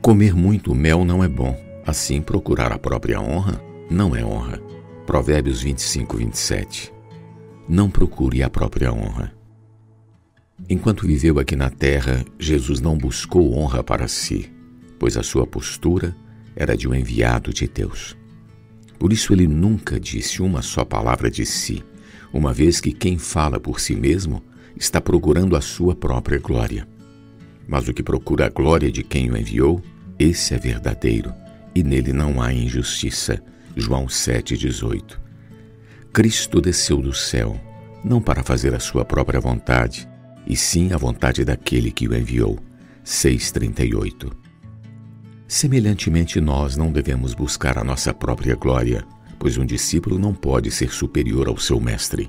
Comer muito mel não é bom, assim procurar a própria honra não é honra. Provérbios 25, 27. Não procure a própria honra. Enquanto viveu aqui na terra, Jesus não buscou honra para si, pois a sua postura era de um enviado de Deus. Por isso ele nunca disse uma só palavra de si, uma vez que quem fala por si mesmo está procurando a sua própria glória. Mas o que procura a glória de quem o enviou, esse é verdadeiro, e nele não há injustiça. João 7,18. Cristo desceu do céu, não para fazer a sua própria vontade, e sim a vontade daquele que o enviou. 6,38. Semelhantemente, nós não devemos buscar a nossa própria glória, pois um discípulo não pode ser superior ao seu mestre.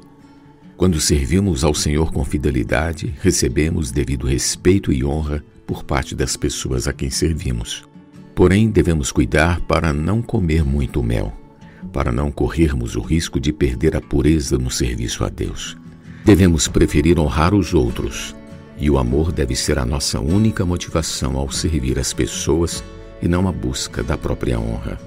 Quando servimos ao Senhor com fidelidade, recebemos devido respeito e honra por parte das pessoas a quem servimos. Porém, devemos cuidar para não comer muito mel, para não corrermos o risco de perder a pureza no serviço a Deus. Devemos preferir honrar os outros, e o amor deve ser a nossa única motivação ao servir as pessoas e não a busca da própria honra.